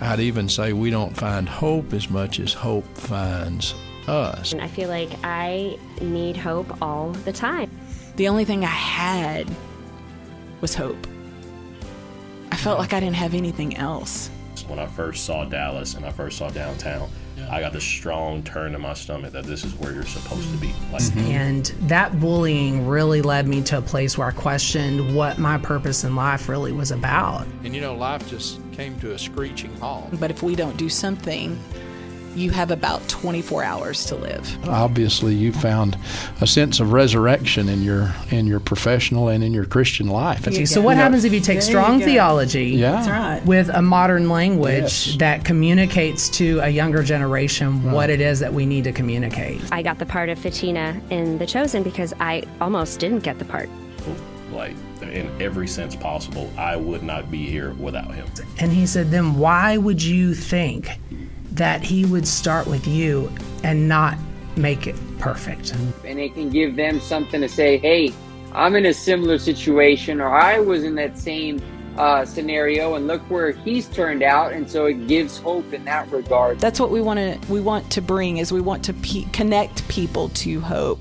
I'd even say we don't find hope as much as hope finds us. And I feel like I need hope all the time. The only thing I had was hope. I felt like I didn't have anything else. When I first saw Dallas and I first saw downtown, I got this strong turn in my stomach that this is where you're supposed to be. Like, mm-hmm. And that bullying really led me to a place where I questioned what my purpose in life really was about. And you know, life just came to a screeching halt. But if we don't do something, you have about 24 hours to live. Obviously, you found a sense of resurrection in your in your professional and in your Christian life. So what happens if you take strong theology Yeah. with a modern language Yes. that communicates to a younger generation what it is that we need to communicate? I got the part of Fatina in The Chosen because I almost didn't get the part. like in every sense possible, I would not be here without him. And he said, then why would you think that he would start with you and not make it perfect? and it can give them something to say, hey, I'm in a similar situation, or I was in that same uh, scenario, and look where he's turned out. And so it gives hope in that regard. That's what we want to we want to bring is we want to pe- connect people to hope.